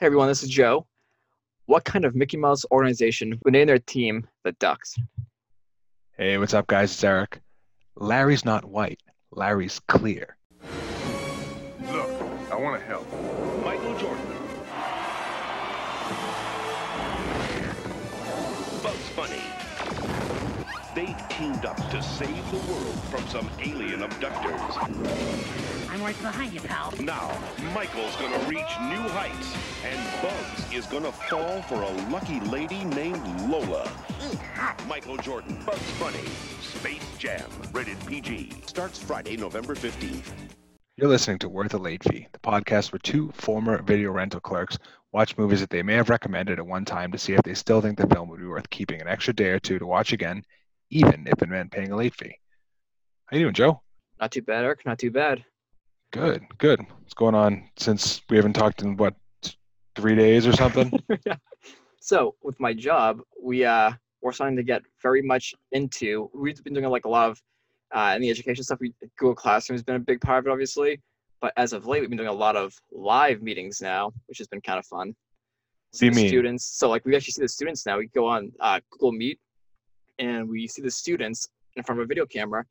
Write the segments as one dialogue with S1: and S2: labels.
S1: Hey everyone, this is Joe. What kind of Mickey Mouse organization would name their team the Ducks?
S2: Hey, what's up, guys? It's Eric. Larry's not white. Larry's clear.
S3: Look, I want to help.
S4: They teamed up to save the world from some alien abductors.
S5: I'm right behind you, pal.
S4: Now, Michael's gonna reach new heights, and Bugs is gonna fall for a lucky lady named Lola. Michael Jordan, Bugs Bunny, Space Jam, rated PG. Starts Friday, November 15th.
S2: You're listening to Worth a Late Fee, the podcast where two former video rental clerks watch movies that they may have recommended at one time to see if they still think the film would be worth keeping an extra day or two to watch again, even if it meant paying a late fee. How you doing, Joe?
S1: Not too bad, Eric. Not too bad.
S2: Good, good. What's going on since we haven't talked in what three days or something?
S1: So with my job, we uh we're starting to get very much into. We've been doing like a lot of uh, in the education stuff. We Google Classroom has been a big part of it, obviously. But as of late, we've been doing a lot of live meetings now, which has been kind of fun. See
S2: mean?
S1: Students. So like we actually see the students now. We go on uh, Google Meet, and we see the students in front of a video camera.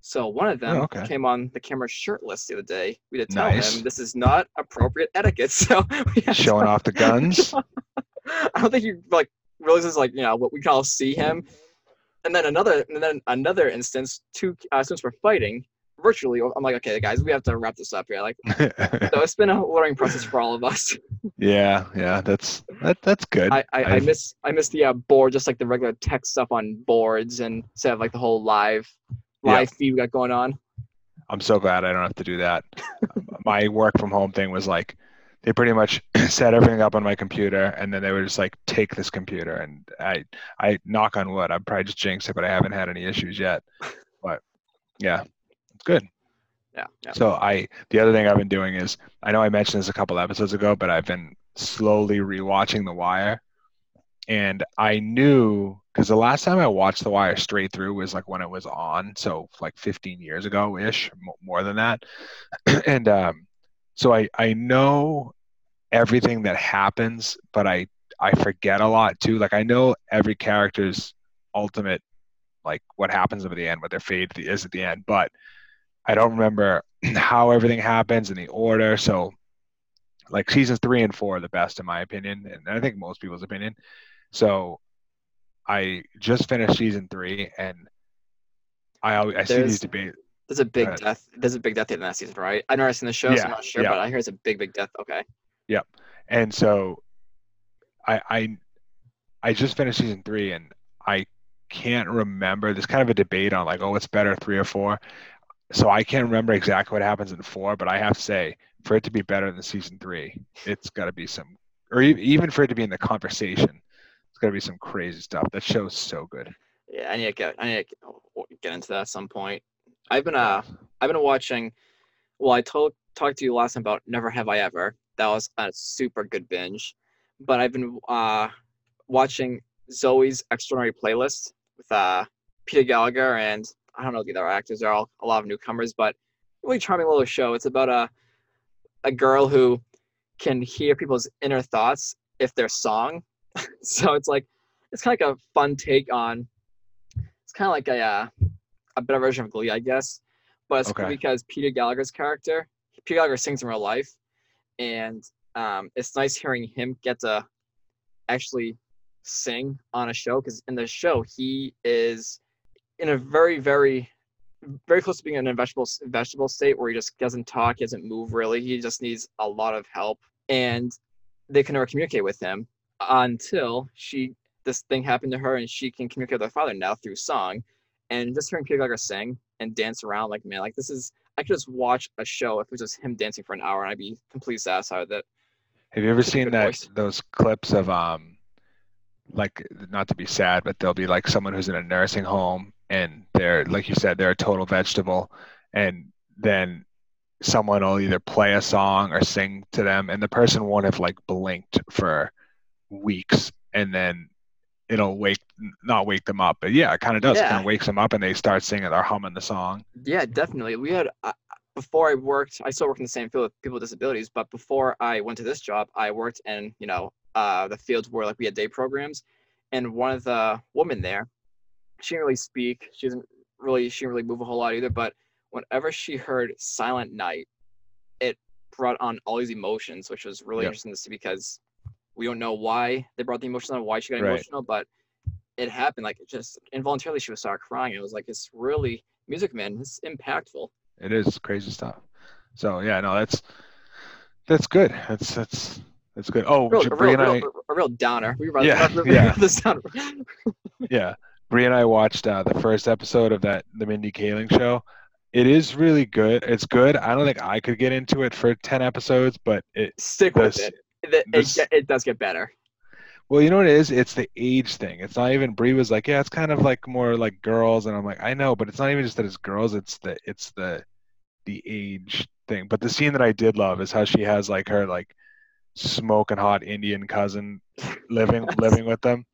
S1: So one of them
S2: Oh, okay.
S1: came on the camera shirtless the other day. We had to tell
S2: Nice.
S1: him this is not appropriate etiquette. So to
S2: Showing
S1: tell
S2: off the guns?
S1: I don't think he like realizes like you know what we can all see him. And then another and then another instance, two uh, students were fighting virtually. I'm like, okay, guys, we have to wrap this up here. Like, so it's been a learning process for all of us.
S2: yeah, yeah, that's that, that's good.
S1: I, I, I miss I miss the uh, board, just like the regular text stuff on boards, and instead of like the whole live
S2: Yeah.
S1: live feed we got going on.
S2: I'm so glad I don't have to do that. my work from home thing was like they pretty much set everything up on my computer and then they would just like take this computer and I I knock on wood, i'm probably just jinx it, but I haven't had any issues yet. But yeah, good.
S1: Yeah, yeah.
S2: So I the other thing I've been doing is I know I mentioned this a couple episodes ago, but I've been slowly rewatching The Wire. And I knew because the last time I watched The Wire straight through was like when it was on, so like 15 years ago ish, more than that. and um, so I I know everything that happens, but I I forget a lot too. Like I know every character's ultimate, like what happens at the end, what their fate is at the end, but I don't remember how everything happens in the order. So, like seasons three and four are the best in my opinion, and I think most people's opinion. So, I just finished season three, and I always I see these debates.
S1: There's a big
S2: ahead.
S1: death. There's a big death in that season, right? I've never seen the show, so I'm not sure,
S2: yeah.
S1: but I hear it's a big, big death. Okay. Yep.
S2: And so I I I just finished season three and I can't remember. There's kind of a debate on like, oh, what's better, three or four. So I can't remember exactly what happens in four, but I have to say, for it to be better than season three, it's got to be some, or even for it to be in the conversation, it's got to be some crazy stuff. That show's so good.
S1: Yeah, I need to get I need to get into that at some point. I've been uh I've been watching. Well, I told talked to you last time about Never Have I Ever. That was a super good binge. But I've been uh watching Zoe's Extraordinary Playlist with uh Peter Gallagher and I don't know the other actors. They're all a lot of newcomers, but really charming little show. It's about a a girl who can hear people's inner thoughts if they're song. so it's like it's kind of like a fun take on it's kind of like a uh, a better version of Glee, I guess. But it's cool because Peter Gallagher's character, Peter Gallagher sings in real life, and um, it's nice hearing him get to actually sing on a show because in the show he is in a very very very close to being in a vegetable vegetable state where he just doesn't talk, he doesn't move really. He just needs a lot of help, and they can never communicate with him until she this thing happened to her and she can communicate with her father now through song. And just hearing Peter Gallagher sing and dance around, like man, like this is I could just watch a show if it was just him dancing for an hour and I'd be completely satisfied with it.
S2: Have you ever seen that
S1: voice.
S2: those clips of um like not to be sad, but there'll be like someone who's in a nursing home and they're like you said, they're a total vegetable and then someone will either play a song or sing to them and the person won't have like blinked for weeks and then it'll wake not wake them up but yeah it kind of does it kind of wakes them up and they start singing or humming the song
S1: Yeah, definitely. We had I, before I worked, I still work in the same field with people with disabilities. But before I went to this job, I worked in you know uh, the fields where like we had day programs, and one of the women there, she didn't really speak. She doesn't really she didn't really move a whole lot either. But whenever she heard Silent Night, it brought on all these emotions, which was really
S2: Yep.
S1: interesting to see because we don't know why they brought the emotions on, why she got
S2: Right.
S1: emotional, but it happened. Like it just involuntarily, she would start crying. It was like it's really music, man. It's impactful.
S2: It is crazy stuff. So yeah, no, that's that's good. That's that's that's good. Oh,
S1: Real, a, real,
S2: and I,
S1: real, a real downer. We rather,
S2: Yeah,
S1: rather
S2: yeah.
S1: this down.
S2: yeah, Bree and I watched uh, the first episode of that the Mindy Kaling show. It is really good. It's good. I don't think I could get into it for ten episodes, but it.
S1: Stick with
S2: This-
S1: it. It, it,
S2: this-
S1: it does get better.
S2: Well, you know what it is? It's the age thing. It's not even. Bree was like, yeah, it's kind of like more like girls, and I'm like, I know, but it's not even just that it's girls. It's the it's the the age thing. But the scene that I did love is how she has like her like smoking hot Indian cousin living living with them,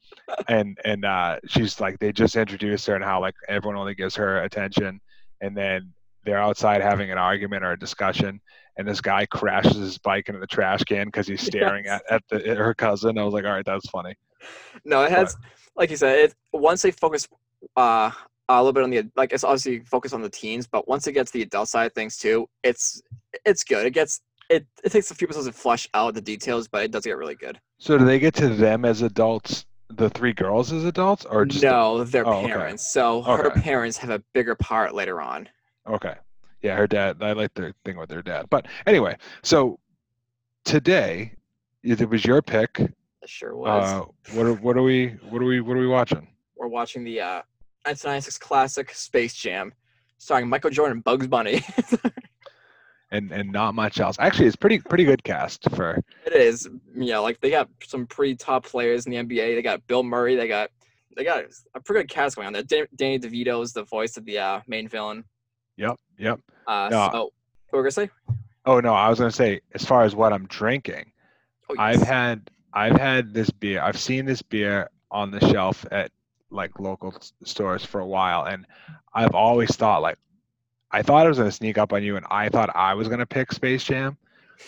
S2: and and uh, she's like they just introduced her and how like everyone only gives her attention, and then they're outside having an argument or a discussion, and this guy crashes his bike into the trash can because he's staring
S1: Yes.
S2: at, at the at her cousin. I was like, all right, that's funny.
S1: No, it has, like you said, it once they focus uh, a little bit on the like it's obviously focused on the teens, but once it gets the adult side of things too, it's it's good. It gets it it takes a few episodes to flush out the details, but it does get really good.
S2: So do they get to them as adults, the three girls as adults, or just
S1: no, their
S2: Oh, okay.
S1: parents. So her parents have a bigger part later on.
S2: Okay. Yeah, her dad. I like the thing with her dad. But anyway, so today it was your pick.
S1: It sure was.
S2: Uh, what are, what are we what are we what are we watching?
S1: We're watching the uh, 1996 classic Space Jam, starring Michael Jordan, and Bugs Bunny.
S2: And and not much else. Actually, it's pretty pretty good cast for.
S1: It is, yeah. Like they got some pretty top players in the NBA. They got Bill Murray. They got they got a pretty good cast going on there. Dan- Danny DeVito is the voice of the uh, main villain.
S2: Yep, yep.
S1: Uh,
S2: No.
S1: So, what were we gonna say?
S2: Oh no, I was gonna say as far as what I'm drinking,
S1: Oh,
S2: I've had I've had this beer. I've seen this beer on the shelf at like local stores for a while, and I've always thought like I thought I was gonna sneak up on you, and I thought I was gonna pick Space Jam.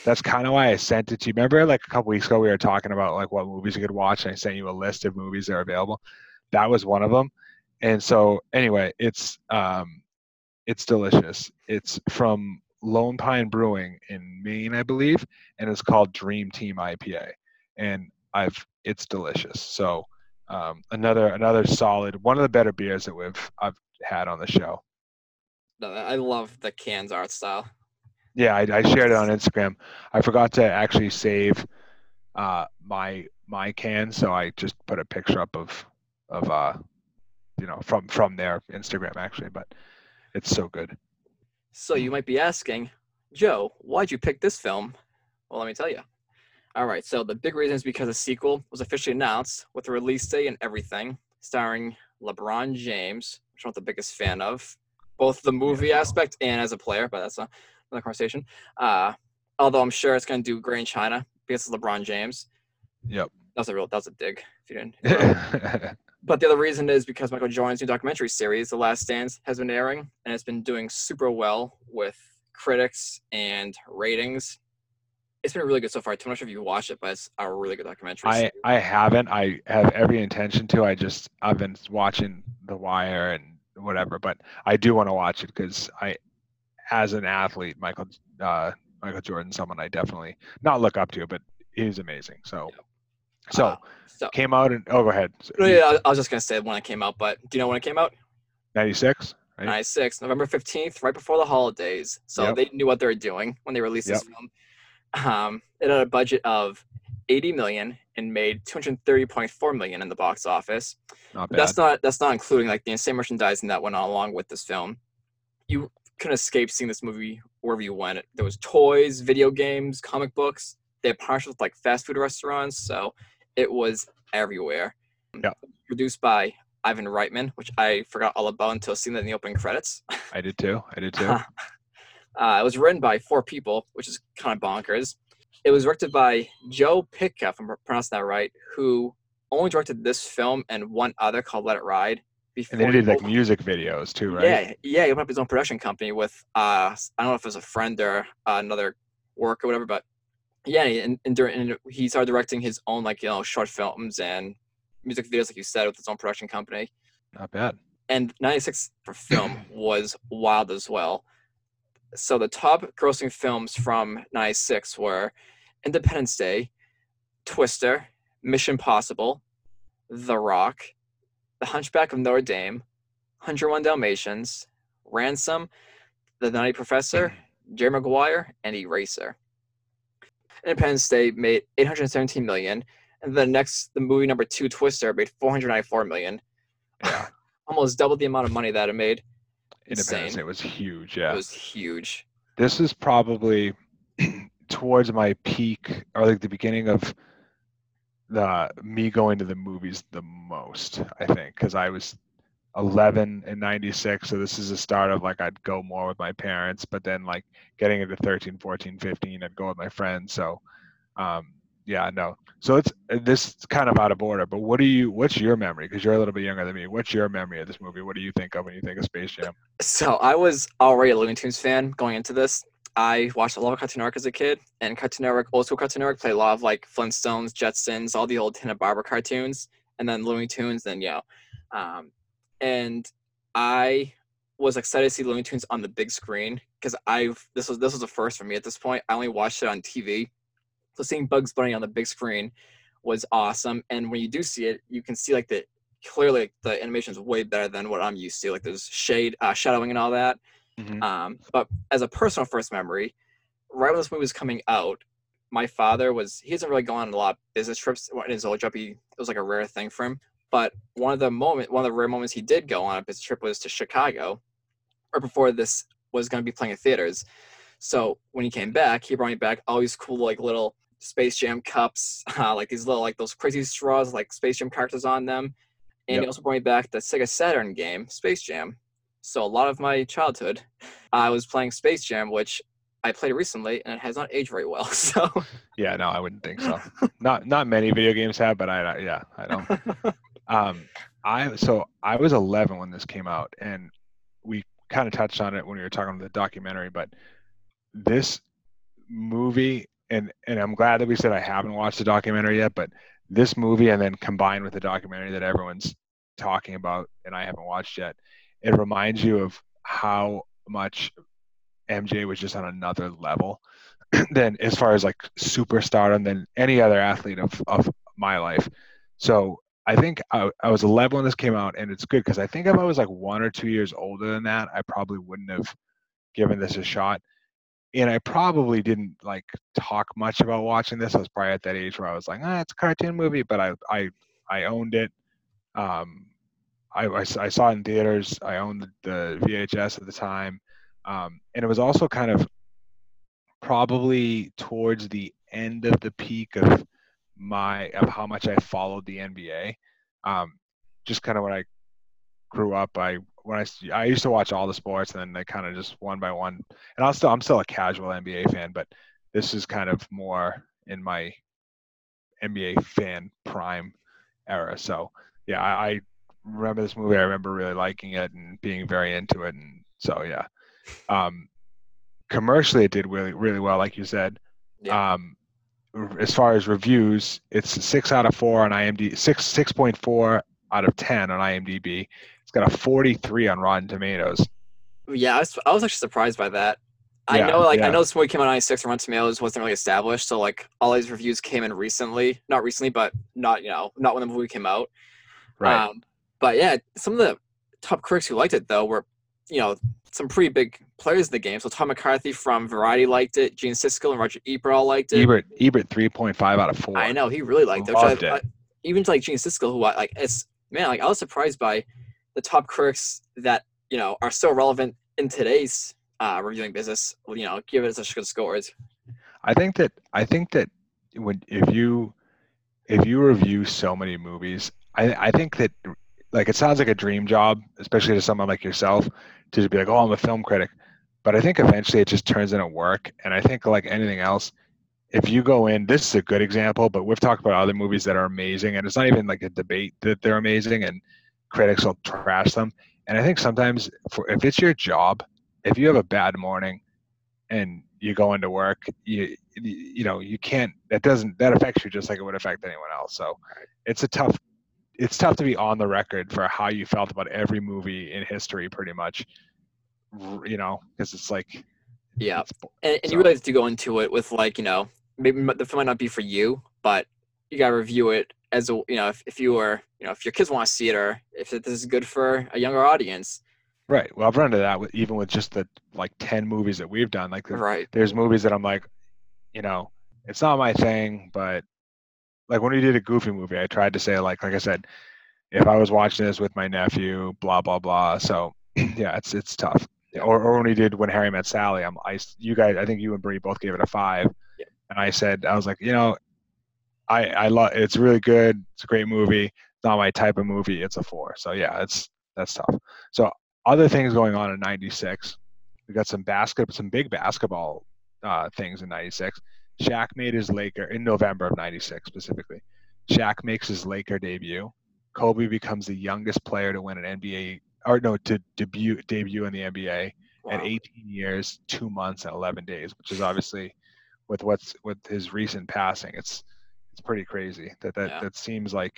S2: That's kind of why I sent it to you. Remember, like a couple weeks ago, we were talking about like what movies you could watch, and I sent you a list of movies that are available. That was one of them. And so, anyway, it's um, it's delicious. It's from Lone Pine Brewing in Maine, I believe, and it's called Dream Team IPA. And I've it's delicious. So um, another another solid one of the better beers that we've I've had on the show.
S1: I love the cans art style.
S2: Yeah, I, I shared it on Instagram. I forgot to actually save uh, my my can, so I just put a picture up of of uh, you know from from their Instagram actually. But it's so good.
S1: So you might be asking, Joe, why'd you pick this film? Well, let me tell you. All right, so the big reason is because a sequel was officially announced with the release date and everything, starring LeBron James, which I'm not the biggest fan of, both the movie aspect and as a player, but that's another conversation. Uh, although I'm sure it's going to do great in China because it's LeBron James.
S2: Yep.
S1: That's a real, that's a dig. If you didn't, know. But the other reason is because Michael Jordan's new documentary series, The Last Dance, has been airing and it's been doing super well with critics and ratings. It's been really good so far. I'm not sure if you watched it, but it's a really good documentary.
S2: I
S1: series.
S2: I haven't. I have every intention to. I just I've been watching The Wire and whatever, but I do want to watch it because I, as an athlete, Michael uh, Michael Jordan, someone I definitely not look up to, but he's amazing. So, so
S1: Uh, so
S2: came out and oh, go ahead.
S1: yeah, I- was just gonna say when it came out, but do you know when it came out?
S2: Ninety six. Right?
S1: 96, November 15th, right before the holidays. So
S2: Yep.
S1: they knew what they were doing when they released this film. Um, it had a budget of 80 million and made 230.4 million in the box office.
S2: Not bad.
S1: that's not that's not including like the insane merchandising that went on along with this film. You couldn't escape seeing this movie wherever you went. There was toys, video games, comic books. They had partnerships with like fast food restaurants, so it was everywhere.
S2: Yeah.
S1: Produced by Ivan Reitman, which I forgot all about until seeing that in the opening credits.
S2: I did too. I did too.
S1: Uh, it was written by four people, which is kind of bonkers. It was directed by Joe Pytka, if I'm pronouncing that right, who only directed this film and one other called Let It Ride. before
S2: And then he did like
S1: op-
S2: music videos too, right?
S1: Yeah, yeah, he opened up his own production company with uh, I don't know if it was a friend or uh, another work or whatever, but yeah, and, and during and he started directing his own like you know short films and music videos, like you said, with his own production company.
S2: Not bad.
S1: And '96 for film was wild as well. So the top grossing films from '96 were Independence Day, Twister, Mission Possible, The Rock, The Hunchback of Notre Dame, 101 Dalmatians, Ransom, The Nutty Professor, Jerry Maguire, and Eraser. Independence Day made 817 million, and the next, the movie number two, Twister, made 494 million,
S2: Yeah.
S1: almost double the amount of money that it made.
S2: Independence
S1: Insane.
S2: Day was huge. Yeah.
S1: It was huge.
S2: this is probably towards my peak or like the beginning of the me going to the movies the most i think because i was 11 and 96 so this is the start of like i'd go more with my parents but then like getting into 13 14 15 i'd go with my friends so um yeah no. So it's uh, this is kind of out of order but what do you what's your memory? Because you're a little bit younger than me. What's your memory of this movie? What do you think of when you think of space jam?
S1: So I was already a Looney Tunes fan going into this. I watched a lot of Cartoon Network as a kid, and Cartoon Network, old school Cartoon Network, played a lot of like Flintstones, Jetsons, all the old Hanna Barbera cartoons, and then Looney Tunes. Then yeah, um, and I was excited to see Looney Tunes on the big screen because I've this was this was a first for me at this point. I only watched it on TV, so seeing Bugs Bunny on the big screen was awesome. And when you do see it, you can see like the clearly the animation is way better than what I'm used to. Like there's shade, uh, shadowing, and all that.
S2: Mhm.
S1: Um, but as a personal first memory, right when this movie was coming out, my father was he hasn't really gone on a lot of business trips in his old job. He it was like a rare thing for him. But one of the moment, one of the rare moments he did go on a business trip was to Chicago, or before this was going to be playing in theaters. So when he came back, he brought me back all these cool like little Space Jam cups, uh, like these little like those crazy straws, like Space Jam characters on them. And
S2: Yep.
S1: he also brought me back the Sega Saturn game, Space Jam. So a lot of my childhood, I was playing Space Jam, which I played recently, and it has not aged very well. So
S2: Yeah, no, I wouldn't think so. not not many video games have, but I I- yeah, I don't. Um, I so I was 11 when this came out, and we kind of touched on it when we were talking about the documentary. But this movie, and and I'm glad that we said I haven't watched the documentary yet, but this movie, and then combined with the documentary that everyone's talking about, and I haven't watched yet, it reminds you of how much MJ was just on another level than as far as like superstardom than any other athlete of, of my life. So I think I, I was 11 when this came out, and it's good because I think if I was like one or two years older than that, I probably wouldn't have given this a shot. And I probably didn't like talk much about watching this. I was probably at that age where I was like, ah, it's a cartoon movie, but I I I owned it. Um, I, I, saw it in theaters. I owned the, VHS at the time, um, and it was also kind of probably towards the end of the peak of my of how much I followed the NBA. Um, just kind of when I grew up, I when I I used to watch all the sports, and then they kind of just one by one. And I'll still I'm still a casual NBA fan, but this is kind of more in my NBA fan prime era. So yeah, I, I remember this movie. I remember really liking it and being very into it, and so yeah. Um, commercially, it did really really well, like you said.
S1: Yeah.
S2: Um, as far as reviews, it's six out of four on IMDb, six six point four out of ten on IMDb. It's got a forty three on Rotten Tomatoes.
S1: yeah, I was, I was actually surprised by that. I
S2: Yeah,
S1: know, like,
S2: yeah.
S1: I know this movie came out on 96 and Rotten Tomatoes wasn't really established, so like all these reviews came in recently, not recently, but not you know, not when the movie came out.
S2: Right.
S1: Um, but yeah, some of the top critics who liked it though were, you know, some pretty big players in the game. So Todd McCarthy from Variety liked it. Gene Siskel and Roger Ebert all liked it.
S2: Ebert Ebert three point five out of four.
S1: I know he really liked it.
S2: Loved
S1: I,
S2: it.
S1: I, even to like Gene Siskel, who I like, it's man, like I was surprised by the top critics that you know are so relevant in today's uh, reviewing business. You know, give it such good scores.
S2: I think that I think that when if you if you review so many movies, I I think that like it sounds like a dream job, especially to someone like yourself, to just be like, oh, I'm a film critic. But I think eventually it just turns into work. And I think like anything else, if you go in, this is a good example, but we've talked about other movies that are amazing, and it's not even like a debate that they're amazing. And critics will trash them. And I think sometimes for, if it's your job, if you have a bad morning and you go into work, you you know you can't. That doesn't that affects you just like it would affect anyone else. So it's a tough. It's tough to be on the record for how you felt about every movie in history, pretty much. You know, because it's like
S1: Yeah.
S2: it's-
S1: And, and
S2: So-
S1: you really have to go into it with like, you know, maybe the film might not be for you, but you gotta review it as a you know, if, if you were you know, if your kids want to see it or if this is good for a younger audience.
S2: Right. Well, I've run into that with even with just the like ten movies that we've done. Like, the-
S1: Right.
S2: there's movies that I'm like, you know, it's not my thing, but like when we did a Goofy movie, I tried to say like, like I said, if I was watching this with my nephew, blah blah blah. So yeah, it's it's tough. Or, or when we did when Harry met Sally, I'm I you guys, I think you and Bree both gave it a five,
S1: Yeah.
S2: and I said I was like, you know, I I love it's really good. It's a great movie. It's not my type of movie. It's a four. So yeah, it's that's tough. So other things going on in '96. We got some basket, some big basketball uh, things in '96. Shaq made his Laker in November of '96 specifically. Shaq makes his Laker debut. Kobe becomes the youngest player to win an NBA or no to debut debut in the NBA at 18 years, two months, and 11 days, which is obviously with what's with his recent passing. It's it's pretty crazy that that
S1: Yeah.
S2: that seems like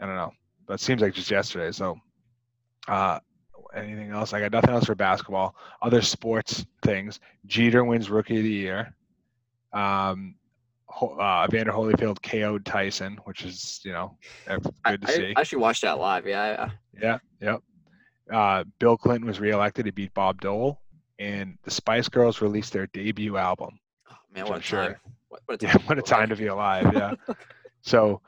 S2: I don't know, but it seems like just yesterday. So, uh, anything else? I got nothing else for basketball. Other sports things. Jeter wins Rookie of the Year. Um, uh, Evander Holyfield KO'd Tyson, which is you know good to
S1: I
S2: see.
S1: I actually watched that live. Yeah.
S2: Yeah, yeah. Uh, Bill Clinton was reelected to beat Bob Dole, and the Spice Girls released their debut album.
S1: Oh, man, what
S2: I'm
S1: a
S2: sure-
S1: time. What, what a
S2: Yeah,
S1: time.
S2: what a time to be alive. Yeah. so,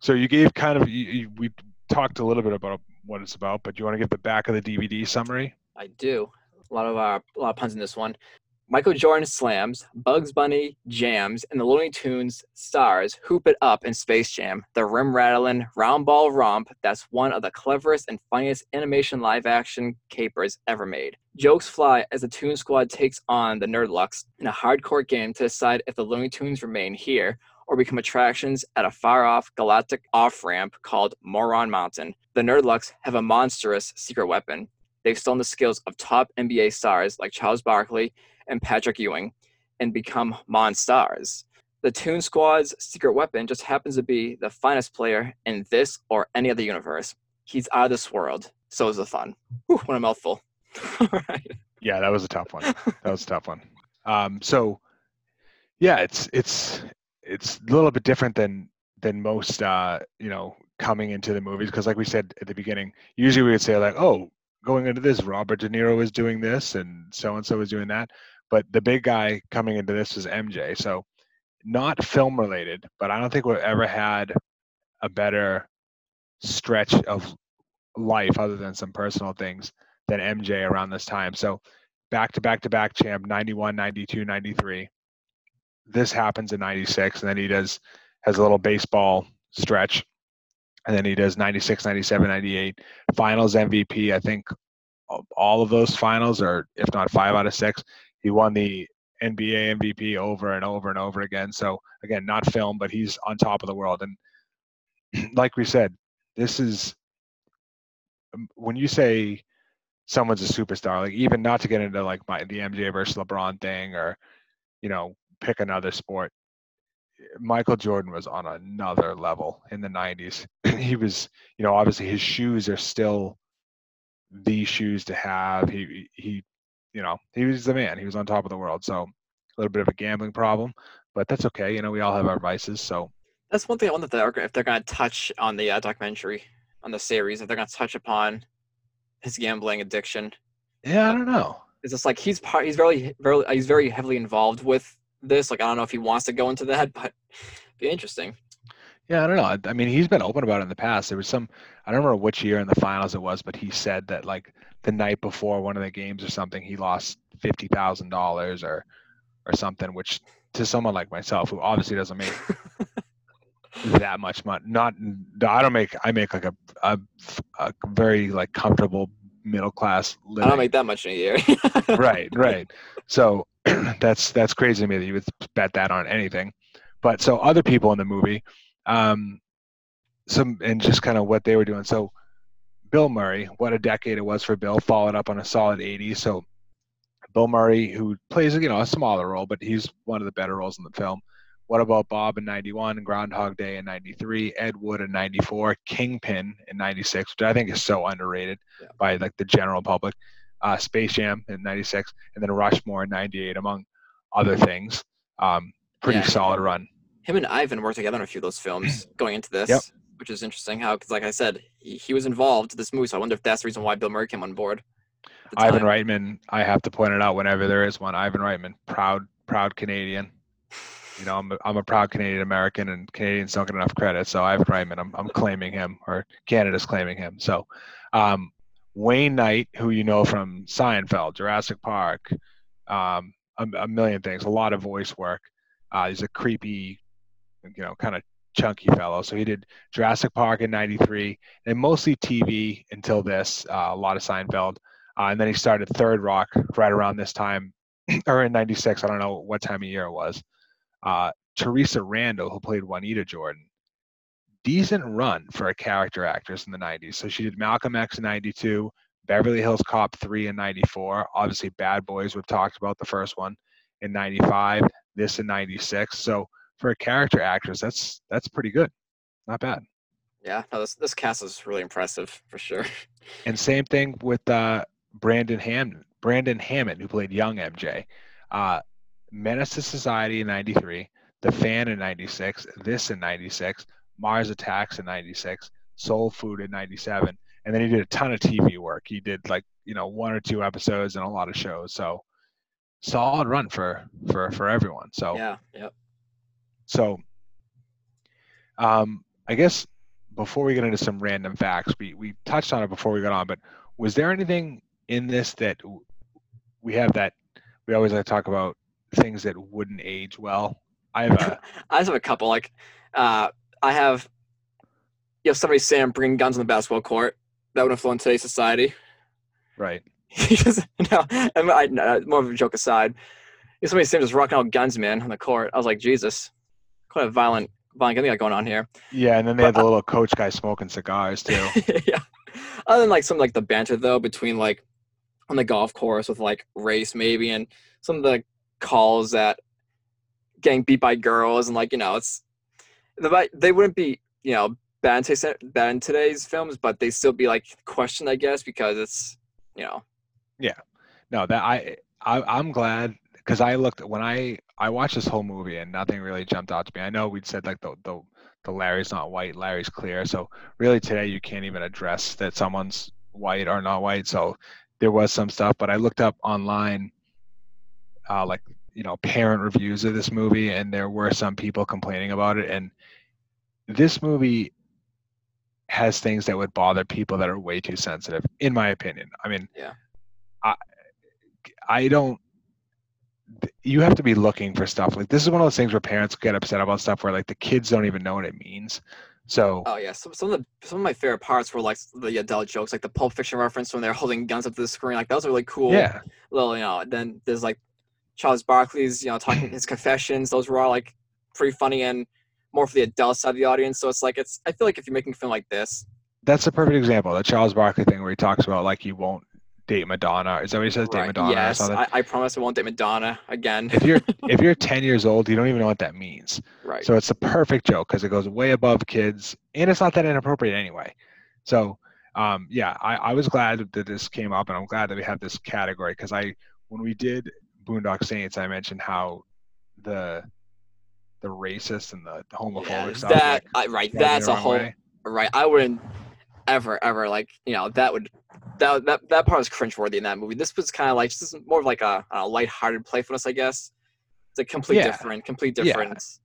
S2: so you gave kind of you, you, we talked a little bit about what it's about, but you want to give the back of the DVD summary?
S1: I do. A lot of uh, a lot of puns in this one. Michael Jordan slams, Bugs Bunny jams, and the Looney Tunes stars hoop it up in Space Jam, the rim rattling round ball romp that's one of the cleverest and funniest animation live action capers ever made. Jokes fly as the Toon Squad takes on the Nerdlucks in a hardcore game to decide if the Looney Tunes remain here or become attractions at a far off galactic off ramp called Moron Mountain. The Nerdlucks have a monstrous secret weapon. They've stolen the skills of top NBA stars like Charles Barkley and Patrick Ewing and become Monstars. The Toon Squad's secret weapon just happens to be the finest player in this or any other universe. He's out of this world. So is the fun. Whew, what a mouthful. All right.
S2: Yeah, that was a tough one. That was a tough one. Um, so, yeah, it's it's it's a little bit different than than most uh, you know coming into the movies because, like we said at the beginning, usually we would say like, oh, going into this, Robert De Niro is doing this, and so and so is doing that. But the big guy coming into this is MJ. So, not film related, but I don't think we've ever had a better stretch of life other than some personal things than MJ around this time. So back to back to back champ 91, 92, 93. This happens in 96 and then he does has a little baseball stretch and then he does 96, 97, 98 finals MVP. I think all- of those finals are if not 5 out of 6. He won the NBA MVP over and over and over again. So again, not film, but he's on top of the world and like we said, this is um, when you say someone's a superstar, like even not to get into like my the MJ versus LeBron thing or you know pick another sport. Michael Jordan was on another level in the 90s. he was, you know, obviously his shoes are still the shoes to have. He he you know, he was the man. He was on top of the world. So a little bit of a gambling problem, but that's okay. You know, we all have our vices. So
S1: That's one thing I wonder if they're, if they're going to touch on the uh, documentary, on the series, if they're going to touch upon his gambling addiction.
S2: yeah, I don't know.
S1: It's just like he's part. He's very, very, he's very heavily involved with this. Like I don't know if he wants to go into that, but it'd be interesting.
S2: Yeah, I don't know. I- I mean, he's been open about it in the past. There was some, I don't remember which year in the finals it was, but he said that like the night before one of the games or something, he lost fifty thousand dollars or, or something. Which to someone like myself, who obviously doesn't make that much money, not I don't make I make like a a, a very like comfortable middle class
S1: I don't make that much in a year.
S2: right, right. So that's that's crazy to me that you would bet that on anything. But so other people in the movie, um, some and just kind of what they were doing. So Bill Murray, what a decade it was for Bill, followed up on a solid 80. So Bill Murray, who plays you know a smaller role, but he's one of the better roles in the film. What about Bob in 91, Groundhog Day in 93, Ed Wood in 94, Kingpin in 96, which I think is so underrated
S1: Yeah.
S2: by like the general public, uh, Space Jam in 96, and then Rushmore in 98, among other things. Um, pretty
S1: Yeah.
S2: solid run.
S1: Him and Ivan worked together in a few of those films going into this,
S2: Yep.
S1: which is interesting. How, because like I said, he, he was involved in this movie, so I wonder if that's the reason why Bill Murray came on board.
S2: Ivan. Reitman, I have to point it out whenever there is one. Ivan Reitman, proud, proud Canadian. You know, I'm a, I'm a proud Canadian American, and Canadians don't get enough credit. So Ivan Reitman, I'm I'm claiming him, or Canada's claiming him. So um, Wayne Knight, who you know from Seinfeld, Jurassic Park, um, a, a million things, a lot of voice work. Uh, he's a creepy, you know, kind of chunky fellow. So he did Jurassic Park in '93, and mostly TV until this. Uh, a lot of Seinfeld. Uh, and then he started Third Rock right around this time, or in '96. I don't know what time of year it was. Uh, Theresa Randle, who played Juanita Jordan, decent run for a character actress in the '90s. So she did Malcolm X in '92, Beverly Hills Cop 3 in '94. Obviously, Bad Boys. We've talked about the first one in '95. This in '96. So for a character actress, that's that's pretty good. Not bad.
S1: Yeah, no, this this cast is really impressive for sure.
S2: And same thing with uh, Brandon Hammond, Brandon Hammond, who played young MJ. Uh, Menace to Society in '93, The Fan in '96, This in '96, Mars Attacks in '96, Soul Food in '97, and then he did a ton of TV work. He did like you know one or two episodes and a lot of shows. So solid run for for for everyone. So
S1: Yeah, yep.
S2: So, um, I guess before we get into some random facts, we we touched on it before we got on, but was there anything in this that we have that we always like to talk about things that wouldn't age well? I have a
S1: I just have a couple. Like, uh, I have, you have somebody saying bringing guns on the basketball court. That wouldn't flow in today's society.
S2: right.
S1: Because no, I, more of a joke aside. Somebody saying just rocking out guns, man, on the court, I was like, Jesus, quite a violent, violent thing got going on here.
S2: Yeah, and then they had the little coach guy smoking cigars too.
S1: yeah. Other than like some like the banter though between like on the golf course with like race maybe and some of the calls that getting beat by girls and like you know it's the they wouldn't be you know bad in, today's, bad in today's films but they still be like questioned I guess because it's you know yeah
S2: no that i, I i'm glad because i looked when i i watched this whole movie and nothing really jumped out to me. I know we'd said like the the, the larry's not white larry's clear. So really today you can't even address that someone's white or not white. So there was some stuff but i looked up online uh like you know parent reviews of this movie and there were some people complaining about it. And this movie has things that would bother people that are way too sensitive in my opinion. I mean
S1: Yeah.
S2: i i don't you have to be looking for stuff like this is one of those things where parents get upset about stuff where like the kids don't even know what it means so
S1: oh yeah some, some of the some of my favorite parts were like the adult jokes like the Pulp Fiction reference when they're holding guns up to the screen like that was really cool
S2: yeah
S1: little, you know, then there's like Charles Barkley's, you know, talking his confessions. Those were all like pretty funny and more for the adult side of the audience. So it's like it's. I feel like if you're making a film like this,
S2: that's a perfect example the charles barkley thing where he talks about like you won't date madonna is that what he says date madonna
S1: yes, I, I promise I won't date Madonna again.
S2: if you're if you're 10 years old you don't even know what that means
S1: right.
S2: So it's a perfect joke because it goes way above kids and it's not that inappropriate anyway. So um, yeah, I, I was glad that this came up and I'm glad that we have this category because I when we did Boondock Saints, I mentioned how the the racist and the homophobic
S1: yeah,
S2: stuff.
S1: that
S2: like,
S1: I, right. That's a whole
S2: way.
S1: right. I wouldn't ever ever like you know that would that that that part was cringeworthy in that movie. This was kind of like just more of like a, a lighthearted playfulness, I guess. It's a complete
S2: Yeah.
S1: different, complete
S2: Yeah.
S1: difference.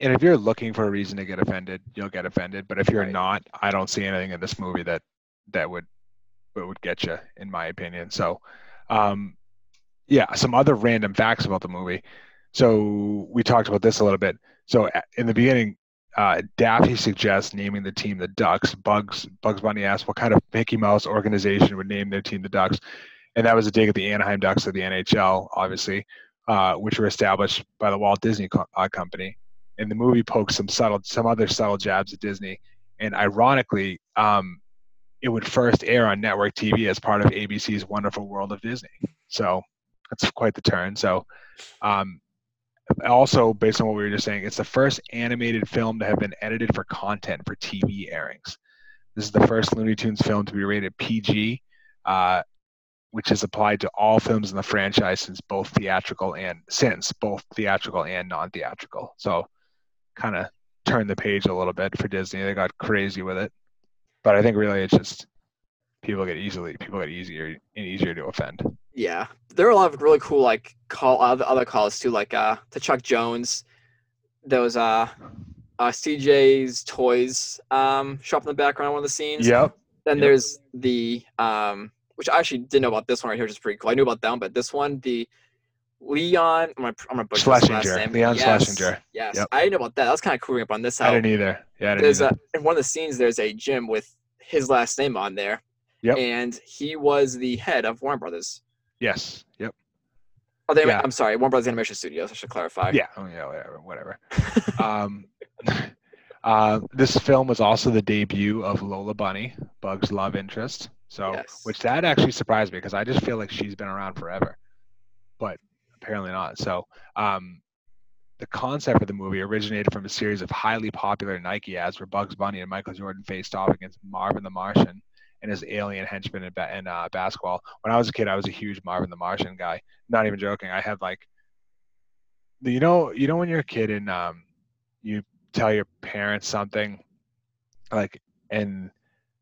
S2: And if you're looking for a reason to get offended, you'll get offended. But if you're
S1: Right.
S2: not, I don't see anything in this movie that that would that would get you, in my opinion. So, um, yeah, some other random facts about the movie. So we talked about this a little bit. So in the beginning, uh, Daffy suggests naming the team the Ducks. Bugs Bugs Bunny asks what kind of Mickey Mouse organization would name their team the Ducks, and that was a dig at the Anaheim Ducks of the NHL, obviously, uh, which were established by the Walt Disney Co- uh, Company. And the movie pokes some subtle, some other subtle jabs at Disney. And ironically, um, it would first air on network TV as part of ABC's Wonderful World of Disney. So that's quite the turn. So, um, also based on what we were just saying, it's the first animated film to have been edited for content for TV airings. This is the first Looney Tunes film to be rated PG, uh, which is applied to all films in the franchise since both theatrical and since both theatrical and non-theatrical. So, kind of turned the page a little bit for Disney. They got crazy with it, but I think really it's just people get easily people get easier and easier to offend.
S1: Yeah, there are a lot of really cool like call other other calls too, like uh to Chuck Jones. There was uh, uh CJ's toys um shop in the background on one of the scenes.
S2: Yep.
S1: Then
S2: Yep.
S1: there's the um, which I actually didn't know about this one right here, which is pretty cool. I knew about them, but this one, the Leon, I'm gonna, I'm gonna butcher last name.
S2: Leon
S1: yes,
S2: Schlesinger.
S1: Yes,
S2: Yep.
S1: I didn't know about that. That was kind of cool up on this.
S2: Side.
S1: I
S2: didn't either. Yeah, I didn't
S1: there's
S2: either.
S1: a in one of the scenes there's a gym with his last name on there.
S2: Yep.
S1: And he was the head of Warner Brothers.
S2: Yes. Yep.
S1: Oh, they,
S2: Yeah.
S1: I'm sorry, Warner Brothers Animation Studios. I should clarify.
S2: Yeah. Oh, yeah. Whatever. Whatever. um, uh, this film was also the debut of Lola Bunny, Bug's love interest. So,
S1: Yes.
S2: which that actually surprised me because I just feel like she's been around forever, but apparently not. So, um, the concept of the movie originated from a series of highly popular Nike ads where Bugs Bunny and Michael Jordan faced off against Marvin the Martian and his alien henchman in, ba- in uh, basketball. When I was a kid, I was a huge Marvin the Martian guy. Not even joking. I had like, you know, you know when you're a kid and um, you tell your parents something, like, and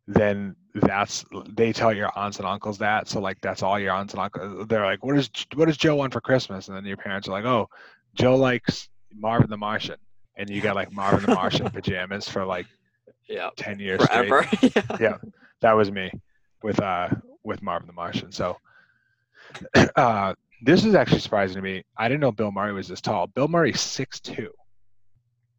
S2: then that's they tell your aunts and uncles that. So like that's all your aunts and uncles. They're like, what is what does Joe want for Christmas? And then your parents are like, oh, Joe likes Marvin the Martian, and you got like Marvin the Martian pajamas for like
S1: Yeah.
S2: ten years straight.
S1: Forever. yeah.
S2: Yeah, that was me with uh with Marvin the Martian. So uh this is actually surprising to me. I didn't know Bill Murray was this tall. Bill Murray's six two.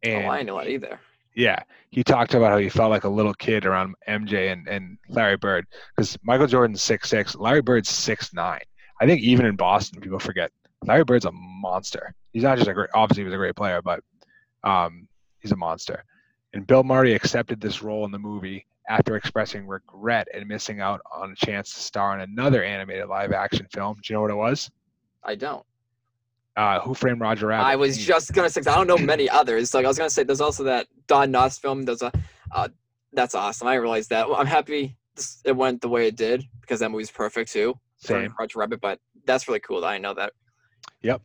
S2: And
S1: oh, I know that either.
S2: yeah, he talked about how he felt like a little kid around MJ and, and Larry Bird because Michael Jordan's six six, Larry Bird's six nine. I think even in Boston, people forget Larry Bird's a monster. He's not just a great, obviously he was a great player, but um, he's a monster. And Bill Murray accepted this role in the movie after expressing regret and missing out on a chance to star in another animated live action film. Do you know what it was?
S1: I don't.
S2: Uh, Who Framed Roger Rabbit?
S1: I was just gonna say 'cause I don't know many others. Like I was gonna say, there's also that Don Knotts film. There's a, uh, that's awesome. I realized that. Well, I'm happy it went the way it did because that movie's perfect too.
S2: Same.
S1: Roger Rabbit, but that's really cool. That I know that.
S2: Yep.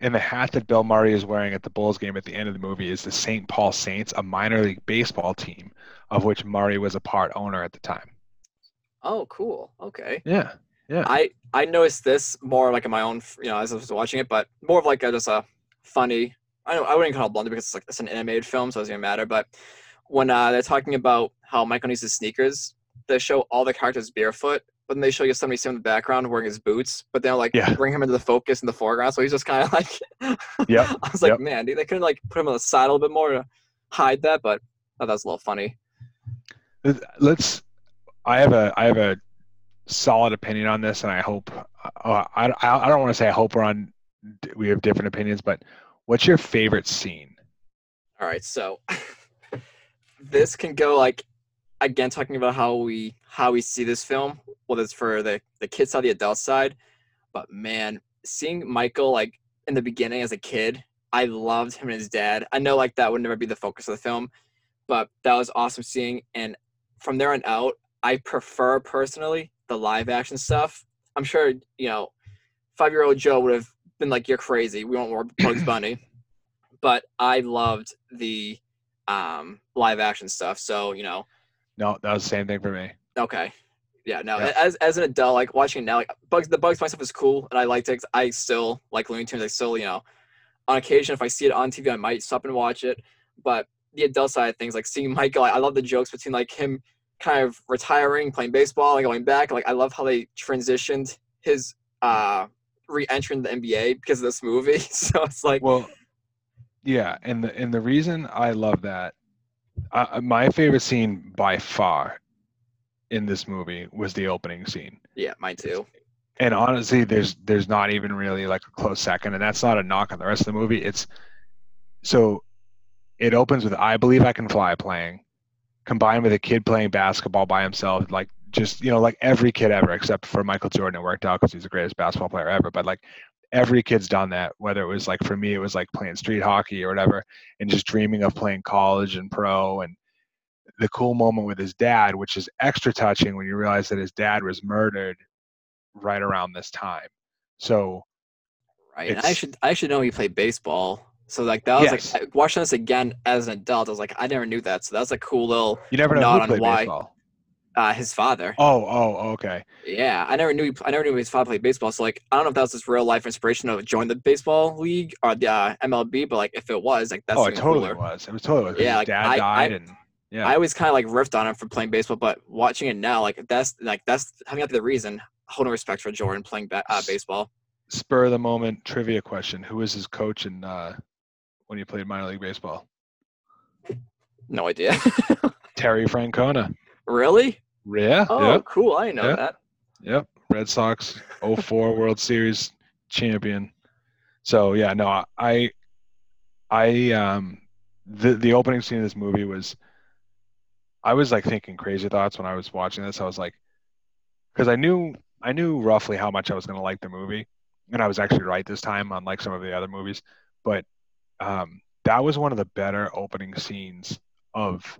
S2: And the hat that Bill Murray is wearing at the Bulls game at the end of the movie is the St. Paul Saints, a minor league baseball team of which Murray was a part owner at the time.
S1: Oh, cool. Okay.
S2: Yeah. Yeah.
S1: I I noticed this more like in my own, you know, as I was watching it, but more of like a, just a funny. I don't. I wouldn't call it blunder because it's like it's an animated film, so it doesn't even matter. But when uh, they're talking about how Michael needs his sneakers, they show all the characters barefoot, but then they show you somebody sitting in the background wearing his boots, but they'll like
S2: Yeah.
S1: bring him into the focus in the foreground, so he's just kind of like.
S2: yeah.
S1: I was like,
S2: yep.
S1: man, dude, they couldn't like put him on the side a little bit more to hide that, but I thought that was a little funny.
S2: Let's. I have a I have a solid opinion on this, and I hope uh, I I don't want to say I hope we're on we have different opinions, but what's your favorite scene?
S1: All right, so this can go like again talking about how we how we see this film, whether it's for the the kids side, the adult side. But man, seeing Michael like in the beginning as a kid, I loved him and his dad. I know like that would never be the focus of the film, but that was awesome seeing. And from there on out, I prefer personally the live action stuff. I'm sure you know, five year old Joe would have been like, "You're crazy. We want more Bugs Bunny." but I loved the um, live action stuff. So you know,
S2: No, that was the same thing for me.
S1: Okay, yeah. No,
S2: Yeah.
S1: as as an adult, like watching it now, like Bugs, the Bugs myself is cool, and I liked it. I still like Looney Tunes. I still, you know, on occasion, if I see it on TV, I might stop and watch it. But the adult side of things, like seeing Michael, I, I love the jokes between like him kind of retiring, playing baseball, and going back. Like I love how they transitioned his uh re-entering the NBA because of this movie. so it's like,
S2: Well, yeah, and the and the reason I love that, uh, my favorite scene by far in this movie was the opening scene.
S1: yeah, mine too.
S2: And honestly, there's there's not even really like a close second, and that's not a knock on the rest of the movie. It's so it opens with "I Believe I Can Fly" playing, combined with a kid playing basketball by himself, like just you know like every kid ever except for Michael Jordan it worked out because he's the greatest basketball player ever but like every kid's done that whether it was like for me it was like playing street hockey or whatever and just dreaming of playing college and pro and the cool moment with his dad which is extra touching when you realize that his dad was murdered right around this time so
S1: Right. And I should I should know he played baseball. So like that was
S2: Yes.
S1: like watching this again as an adult. I was like, I never knew that. So that was a cool little
S2: you never know
S1: Not on why.
S2: baseball
S1: uh his father.
S2: oh oh okay
S1: Yeah, I never knew he, I never knew his father played baseball. So like I don't know if that was his real life inspiration to join the baseball league or the uh, MLB, but like if it was, like that's
S2: oh it totally
S1: cooler.
S2: was it was totally was
S1: Yeah,
S2: his
S1: like,
S2: dad
S1: I-
S2: died
S1: I-
S2: and yeah
S1: I always kind of like riffed on him for playing baseball, but watching it now, like that's like that's having up the reason. Holding respect for Jordan playing ba- uh, baseball.
S2: spur of the moment trivia question who was his coach in uh when he played minor league baseball
S1: No idea.
S2: terry francona
S1: really?
S2: yeah
S1: Oh,
S2: yep
S1: cool. I didn't know
S2: Yeah.
S1: that.
S2: Yep, Red Sox 04 World Series champion. So yeah, no, I I um the the opening scene of this movie was I was like thinking crazy thoughts when I was watching this. I was like cuz I knew I knew roughly how much I was going to like the movie and I was actually right this time unlike some of the other movies, but um that was one of the better opening scenes of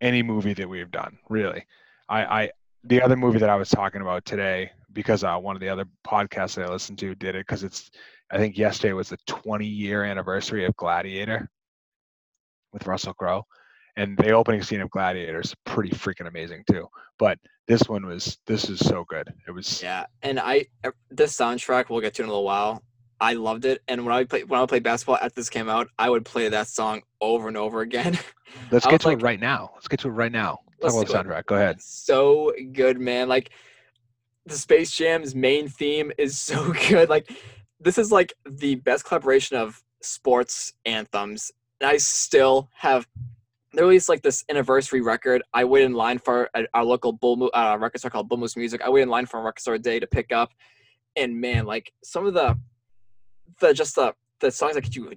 S2: any movie that we've done, really. I, I the other movie that I was talking about today, because uh, one of the other podcasts that I listened to did it, because it's, I think yesterday was the 20 year anniversary of Gladiator with Russell Crowe. And the opening scene of Gladiator is pretty freaking amazing too. But this one was, this is so good. It was,
S1: Yeah, and I this soundtrack we'll get to in a little while. I loved it, and when I play when I would play basketball after this came out, I would play that song over and over again.
S2: let's get to
S1: like-
S2: it right now. Let's get to it right now. Talk about the
S1: it.
S2: soundtrack. Go ahead.
S1: so good, man. Like the Space Jam's main theme is so good. Like this is like the best collaboration of sports anthems. And I still have they released like this anniversary record. I waited in line for a, our local bull Mo- uh, record store called Bull Moose Music. I waited in line for a record store day to pick up, and man, like some of the the just the the songs that get you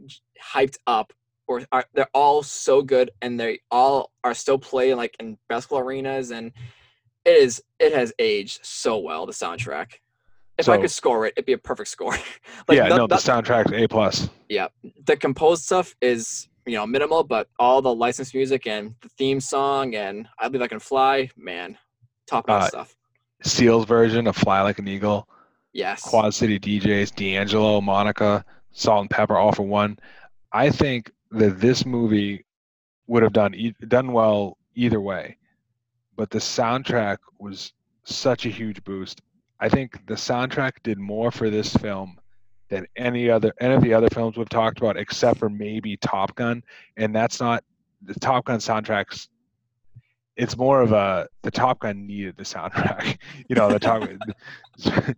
S1: hyped up or are they're all so good and they all are still played like in basketball arenas and it is it has aged so well the soundtrack if i could score it it'd be a perfect score
S2: yeah,
S1: no-
S2: no, the
S1: no-
S2: soundtrack's A plus.
S1: yeah the composed stuff is you know minimal but all the licensed music and the theme song and i believe i can fly man top notch
S2: Uh,
S1: stuff
S2: Seal's version of Fly Like an Eagle.
S1: yes
S2: Quad City DJs, D'Angelo, Monica, Salt-N-Pepa, all for one. I think that this movie would have done e- done well either way, but the soundtrack was such a huge boost. I think the soundtrack did more for this film than any other any of the other films we've talked about, except for maybe Top Gun, and that's not the Top Gun soundtracks. It's more of a the Top Gun needed the soundtrack, you know. The Top it,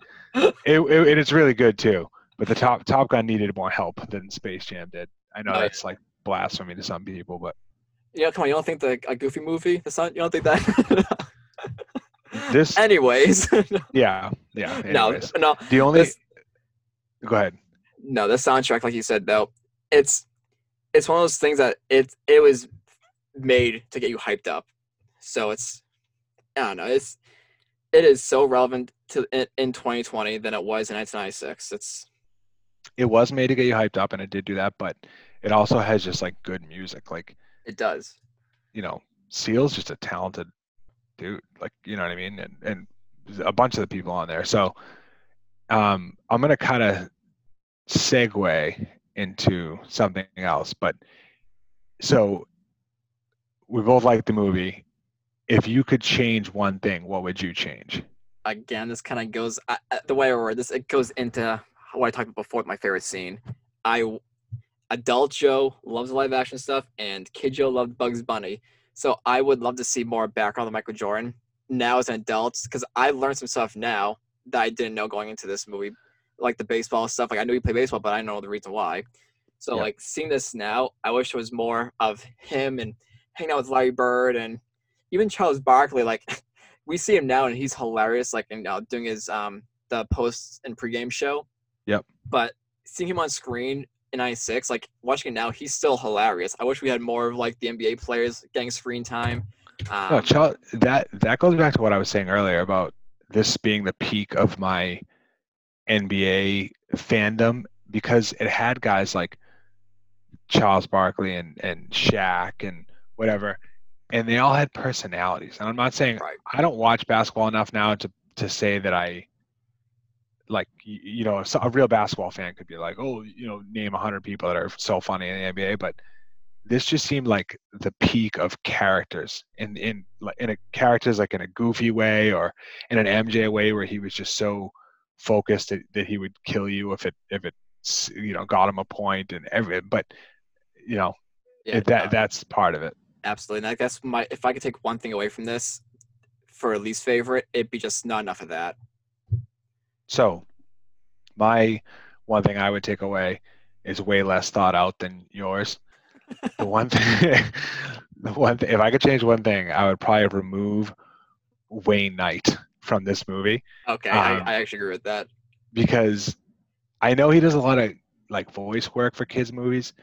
S2: it, and it's really good too. But the Top Top Gun needed more help than Space Jam did. I know that's like blasphemy to some people, but
S1: yeah come on you don't think the a goofy movie the sound you don't think that
S2: this,
S1: anyways
S2: yeah, yeah. Anyways,
S1: no no
S2: the only
S1: this-
S2: go ahead.
S1: no the soundtrack like you said though it's it's one of those things that it it was made to get you hyped up so it's i don't know it's it is so relevant to in, in 2020 than it was in 1996 it's
S2: It was made to get you hyped up, and it did do that, but it also has just like good music. Like
S1: it does
S2: you know, Seal's just a talented dude. Like you know what I mean, and and a bunch of the people on there. So um, I'm gonna kind of segue into something else, but so we both like the movie. If you could change one thing, what would you change?
S1: again this kind of goes I- the way i word this it goes into what i talked about before my favorite scene i adult joe loves live action stuff and kid joe loved bugs bunny so i would love to see more background on michael jordan now as an adult because i learned some stuff now that i didn't know going into this movie like the baseball stuff like i knew he played baseball but i know the reason why so
S2: Yeah.
S1: like seeing this now i wish there was more of him and hanging out with larry bird and even charles barkley like we see him now and he's hilarious like in, uh, doing his um the post and pregame show
S2: Yep.
S1: but seeing him on screen in 96 like watching it now he's still hilarious i wish we had more of like the nba players getting screen time Um,
S2: No, that that goes back to what I was saying earlier about this being the peak of my NBA fandom because it had guys like Charles Barkley and and Shaq and whatever, and they all had personalities. And I'm not saying
S1: Right.
S2: I don't watch basketball enough now to to say that I like you know a real basketball fan could be like oh you know name 100 people that are so funny in the NBA but this just seemed like the peak of characters in in like in a characters like in a goofy way or in an MJ way where he was just so focused that, that he would kill you if it if it you know got him a point and every but you know
S1: yeah,
S2: it, that
S1: uh,
S2: that's part of it
S1: absolutely. And I guess my if I could take one thing away from this for a least favorite, it'd be just not enough of that.
S2: so my one thing I would take away is way less thought out than yours the one thing the one thing if I could change one thing I would probably remove Wayne Knight from this movie
S1: Okay,
S2: Um,
S1: I, I actually agree with that.
S2: because I know he does a lot of like voice work for kids movies,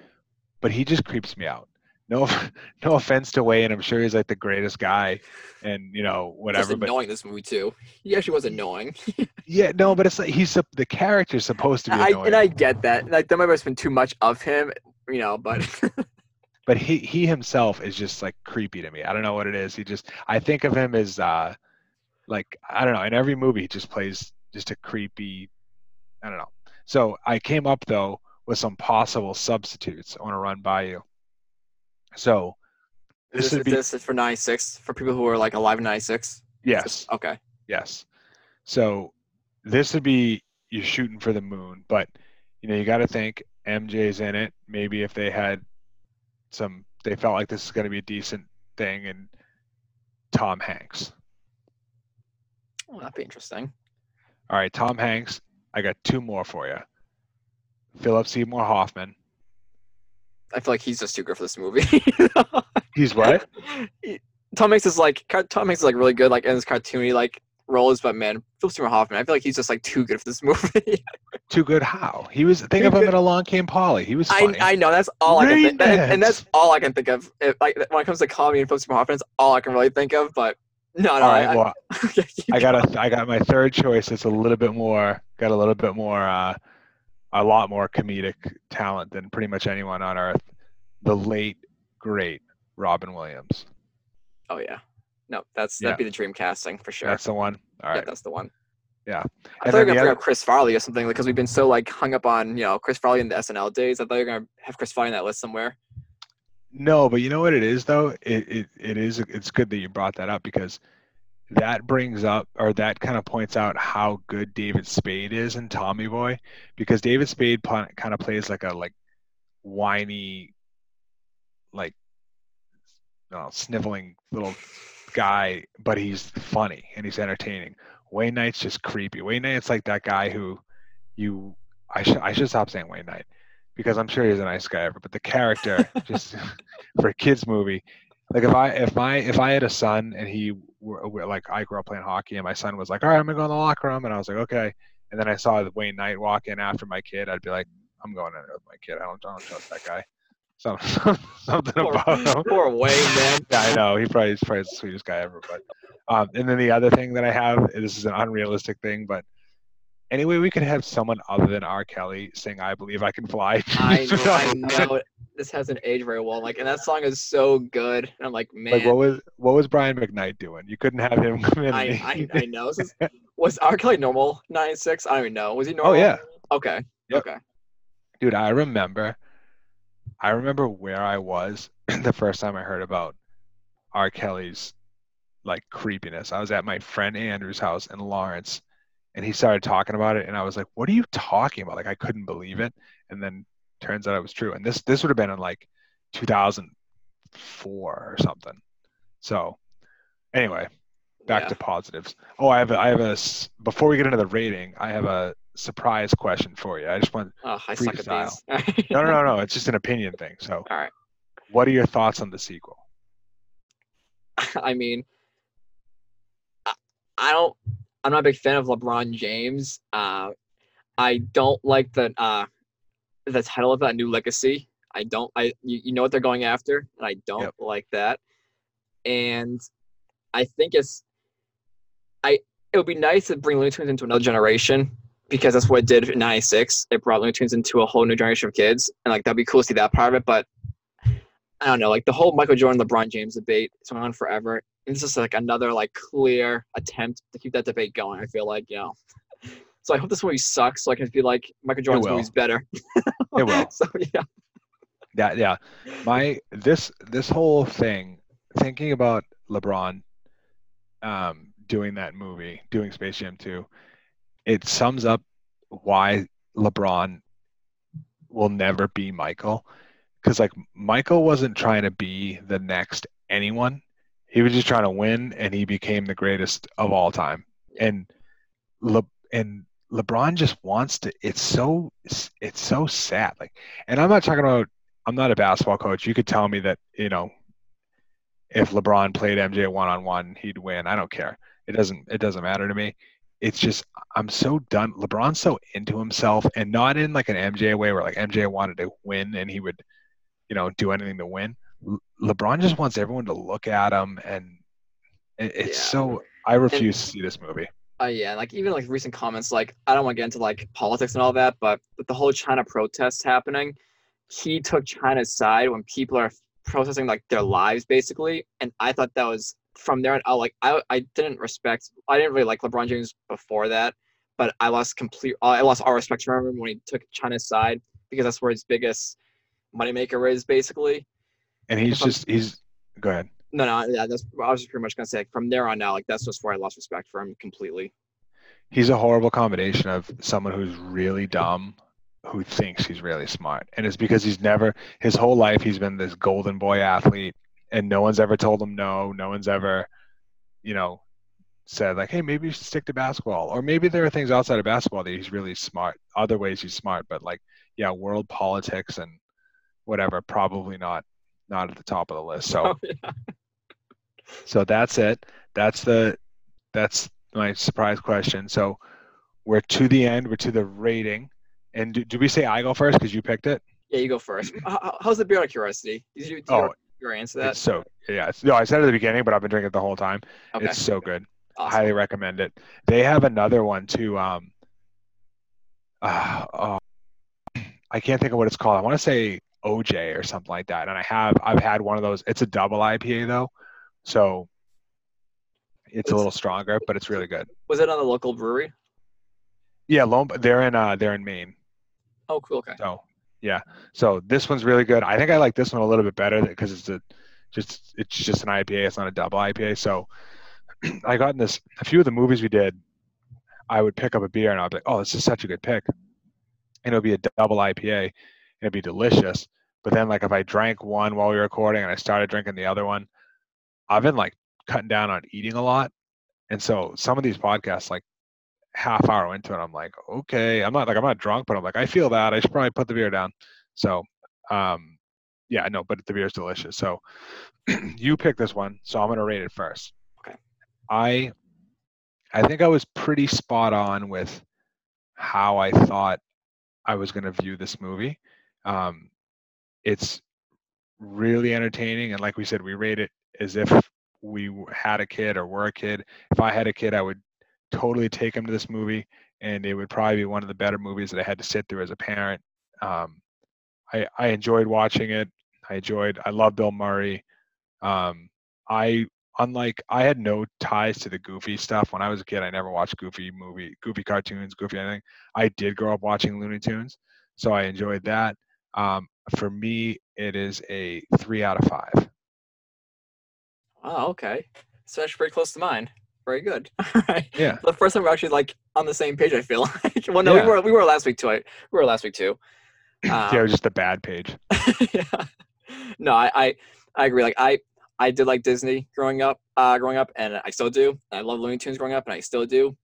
S2: but he just creeps me out. No, no offense to Wayne, I'm sure he's like the greatest guy, and you know
S1: Just
S2: whatever. But
S1: annoying this movie too. He actually was annoying.
S2: yeah, no, but it's like he's the character's supposed to be
S1: I,
S2: annoying,
S1: and I get that. Like there might have been too much of him, you know, but
S2: but he he himself is just like creepy to me. I don't know what it is. He just I think of him as uh like I don't know. In every movie, he just plays just a creepy. I don't know. So I came up though with some possible substitutes. I want to run by you. So
S1: this,
S2: this would be
S1: this is for '96 for people who are like alive in '96.
S2: yes,
S1: Okay.
S2: yes. So this would be you're shooting for the moon, but you know you got to think MJ's in it. Maybe if they had some, they felt like this is going to be a decent thing, and Tom Hanks.
S1: Well, that'd be interesting.
S2: All right, Tom Hanks. I got two more for you. Philip Seymour Hoffman.
S1: I feel like he's just too good for this movie.
S2: He's what?
S1: Tom Hanks is like Tom Hanks is like really good, like in his cartoony like roles, but man, Philip Seymour Hoffman, I feel like he's just like too good for this movie.
S2: Too good. How? He was. Think of him in Along Came Polly. He was
S1: I,
S2: funny.
S1: I know that's all I can think, and, and that's all I can think of. If, like when it comes to comedy and Philip Seymour Hoffman, that's all I can really think of. But no, no,
S2: All right.
S1: I,
S2: Well,
S1: I,
S2: I got a. I got my third choice. It's a little bit more. Got a little bit more. Uh, a lot more comedic talent than pretty much anyone on earth. The late great Robin Williams.
S1: oh yeah, no, that's that'd
S2: Yeah.
S1: be the dream casting for sure.
S2: That's the one. All
S1: Yeah, that's the one.
S2: Yeah.
S1: I
S2: And
S1: thought you were gonna bring up Chris Farley or something because we've been so like hung up on you know Chris Farley in the SNL days. I thought you were gonna have Chris Farley in that list somewhere.
S2: No, but you know what it is though. It it, it is. It's good that you brought that up because that brings up or that kind of points out how good David Spade is in Tommy Boy because David Spade kind of plays like a like whiny, like no sniveling little guy, but he's funny and he's entertaining. Wayne Knight's just creepy. Wayne Knight's like that guy who you I should I should stop saying Wayne Knight because I'm sure he's a nice guy ever, but the character just for a kids movie. Like if I if my if I had a son and he were, were like I grew up playing hockey and my son was like, all right, I'm gonna go in the locker room, and I was like, okay, and then I saw Wayne Knight walk in after my kid, I'd be like, I'm going in there with my kid. I don't I don't trust that guy. So something
S1: Poor,
S2: about him.
S1: poor Wayne, man.
S2: Yeah, I know. He probably he's probably the sweetest guy ever. But um, and then the other thing that I have, this is an unrealistic thing, but anyway, we could have someone other than R. Kelly sing "I Believe I Can Fly."
S1: I know, I know this hasn't aged very well. Like, and that song is so good. And I'm like, man,
S2: Like what was what was Brian McKnight doing? You couldn't have him come in.
S1: I, I, I know. Is- was R. Kelly normal? '96? I don't even know. Was he normal?
S2: oh yeah,
S1: Okay.
S2: Yep.
S1: Okay.
S2: dude. I remember. I remember where I was the first time I heard about R. Kelly's like creepiness. I was at my friend Andrew's house in Lawrence, and he started talking about it, and I was like, "What are you talking about?" Like I couldn't believe it, and then turns out it was true. And this this would have been in like 2004 or something. So anyway, back
S1: Yeah.
S2: to positives. Oh, I have a, I have a before we get into the rating, I have a surprise question for you. I just want
S1: Oh, I these.
S2: no no no no. It's just an opinion thing. So
S1: All right.
S2: what are your thoughts on the sequel?
S1: I mean, I, I don't. I'm not a big fan of LeBron James. Uh, I don't like the uh, the title of that new legacy. I don't. I you, you know what they're going after, and I don't
S2: Yep.
S1: like that. and I think it's I it would be nice to bring Looney Tunes into another generation because that's what it did in '96. It brought Looney Tunes into a whole new generation of kids, and like that'd be cool to see that part of it. But I don't know, like the whole Michael Jordan LeBron James debate is going on forever. And this is like another like clear attempt to keep that debate going. I feel like you know. So I hope this movie sucks, so I can be like Michael Jordan's movie's better.
S2: It will.
S1: so yeah,
S2: Yeah, yeah. My this this whole thing, thinking about LeBron um doing that movie, doing Space Jam 2, it sums up why LeBron will never be Michael. Cause like Michael wasn't trying to be the next anyone. He was just trying to win and he became the greatest of all time. And Le- and LeBron just wants to it's so it's so sad. Like and I'm not talking about I'm not a basketball coach. You could tell me that, you know, if LeBron played MJ one on one, he'd win. I don't care. It doesn't it doesn't matter to me. It's just I'm so done. LeBron's so into himself and not in like an MJ way where like MJ wanted to win and he would, you know, do anything to win. Le- LeBron just wants everyone to look at him and it, it's
S1: Yeah.
S2: so I refuse to see this movie.
S1: uh, yeah, like even like recent comments, like I don't want to get into like politics and all that, but with the whole China protests happening, he took China's side when people are protesting like their lives basically, and I thought that was from there on out. Like I I didn't respect, I didn't really like LeBron James before that, but I lost complete, uh, I lost all respect for him when he took China's side because that's where his biggest moneymaker is basically.
S2: And he's
S1: If I'm-
S2: just he's go ahead.
S1: No, no, yeah, that's I was pretty much gonna say like, from there on out, like that's just where I lost respect for him completely.
S2: he's a horrible combination of someone who's really dumb who thinks he's really smart and it's because he's never his whole life he's been this golden boy athlete and no one's ever told him no no one's ever you know said like hey maybe you should stick to basketball or maybe there are things outside of basketball that he's really smart other ways he's smart but like yeah world politics and whatever probably not not at the top of the list so
S1: Oh, yeah.
S2: so that's it. That's the that's my surprise question. So we're to the end. We're to the rating. And do, do we say I go first because you picked it?
S1: Yeah, you go first. How- how- How's the beer out of curiosity? Did you, did
S2: Oh,
S1: your answer to that?
S2: it's so yeah. It's, no, I said it at the beginning, but I've been drinking it the whole time.
S1: Okay.
S2: It's so good.
S1: awesome.
S2: Highly recommend it. They have another one too. Um, uh, oh, I can't think of what it's called. I want to say OJ or something like that. And I have I've had one of those. It's a double IPA though, so it's a little stronger, but it's really good.
S1: Was it on the local brewery?
S2: Yeah, Lone, they're in uh they're in Maine.
S1: Oh, cool. Okay.
S2: So yeah, so this one's really good. I think I like this one a little bit better because it's a just it's just an IPA. It's not a double IPA. So I got in this a few of the movies we did. I would pick up a beer and I'd be like, oh, this is such a good pick, and it would be a double IPA, and it'd be delicious. But then like if I drank one while we were recording and I started drinking the other one, I've been like cutting down on eating a lot, and so some of these podcasts like half hour into it, I'm like, okay, I'm not like I'm not drunk, but I'm like, I feel that I should probably put the beer down. So, um, yeah, no, but the beer's delicious. So, you pick this one, so I'm gonna rate it first.
S1: Okay.
S2: I, I think I was pretty spot on with how I thought I was gonna view this movie. Um, it's really entertaining, and like we said, we rate it as if we had a kid or were a kid. If I had a kid, I would totally take them to this movie, and it would probably be one of the better movies that I had to sit through as a parent. Um, I I enjoyed watching it. I enjoyed. I love Bill Murray. Um, I unlike I had no ties to the Goofy stuff when I was a kid. I never watched Goofy movie, Goofy cartoons, Goofy anything. I did grow up watching Looney Tunes, so I enjoyed that. Um, for me, it is a three out of five.
S1: Oh, okay. So that's pretty close to mine. Very good. All right.
S2: Yeah.
S1: The first time we're actually like on the same page. I feel like. well, no,
S2: Yeah.
S1: we were we were last week too. I, we were last week too.
S2: yeah, it
S1: Um,
S2: was just a bad page.
S1: yeah. No, I, I I agree. Like I I did like Disney growing up, uh, growing up, and I still do. I love Looney Tunes growing up, and I still do.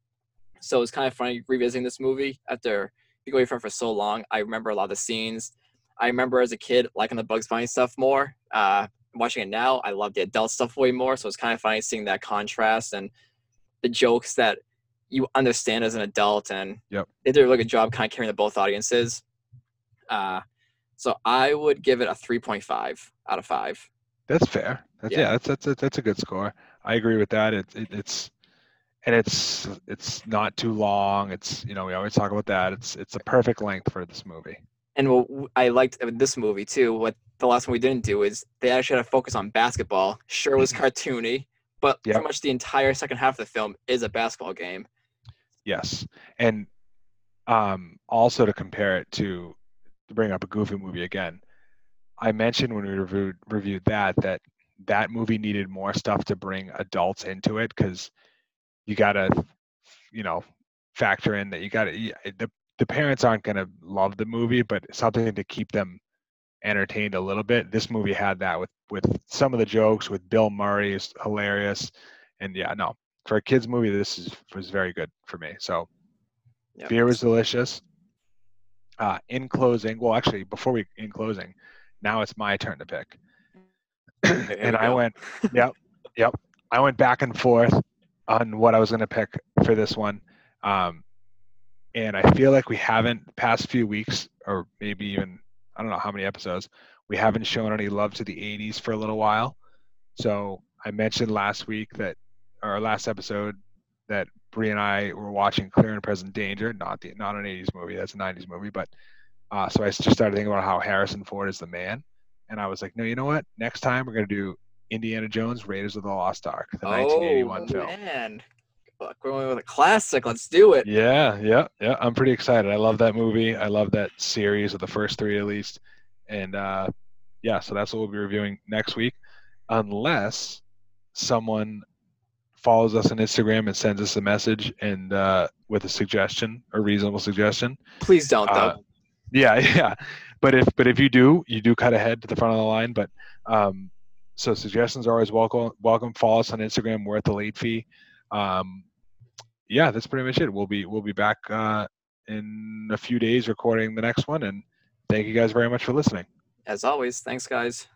S1: So it's kind of funny revisiting this movie after being away from it for so long. I remember a lot of the scenes. I remember as a kid liking the Bugs Bunny stuff more. Uh, watching it now, I love the adult stuff way more. So it's kind of funny seeing that contrast and the jokes that you understand as an adult, and
S2: Yep.
S1: they did a really good job kind of carrying the both audiences. Uh, so I would give it a 3.5 out of 5.
S2: That's fair. That's,
S1: Yeah.
S2: yeah, that's, that's that's that's a good score. I agree with that. It, it it's and it's it's not too long. It's you know we always talk about that. It's it's a perfect length for this movie.
S1: And what I liked this movie too, what the last one we didn't do is they actually had to focus on basketball. Sure, was cartoony, but
S2: Yep.
S1: pretty much the entire second half of the film is a basketball game.
S2: Yes, and um, also to compare it to to bring up a Goofy movie again, I mentioned when we reviewed reviewed that that that movie needed more stuff to bring adults into it because you gotta, you know, factor in that you gotta the the parents aren't gonna love the movie, but something to keep them entertained a little bit. This movie had that with with some of the jokes with Bill Murray is hilarious, and yeah, no, for a kids movie, this is was very good for me. So
S1: Yep.
S2: beer was delicious. Uh, in closing, well, actually, before we in closing, now it's my turn to pick, and I went, yep, yep, I went back and forth on what I was going to pick for this one, um, and I feel like we haven't past few weeks, or maybe even I don't know how many episodes, we haven't shown any love to the '80s for a little while. So I mentioned last week that, or last episode, that Brie and I were watching Clear and Present Danger, not the not an '80s movie, that's a '90s movie, but uh, so I just started thinking about how Harrison Ford is the man, and I was like, no, you know what? Next time we're gonna do Indiana Jones, Raiders of the Lost Ark, the 1981
S1: oh,
S2: film.
S1: man. Look, we're going with a classic. Let's do it.
S2: Yeah, yeah, yeah. I'm pretty excited. I love that movie. I love that series of the first three at least. And uh, yeah, so that's what we'll be reviewing next week, unless someone follows us on Instagram and sends us a message and uh, with a suggestion, a reasonable suggestion.
S1: Please don't, though.
S2: Uh, yeah, yeah. But if but if you do, you do cut ahead to the front of the line. But um, so suggestions are always welcome. Welcome. Follow us on Instagram. We're at the late fee. Um, yeah, that's pretty much it. We'll be we'll be back uh, in a few days recording the next one. And thank you guys very much for listening.
S1: As always, thanks, guys.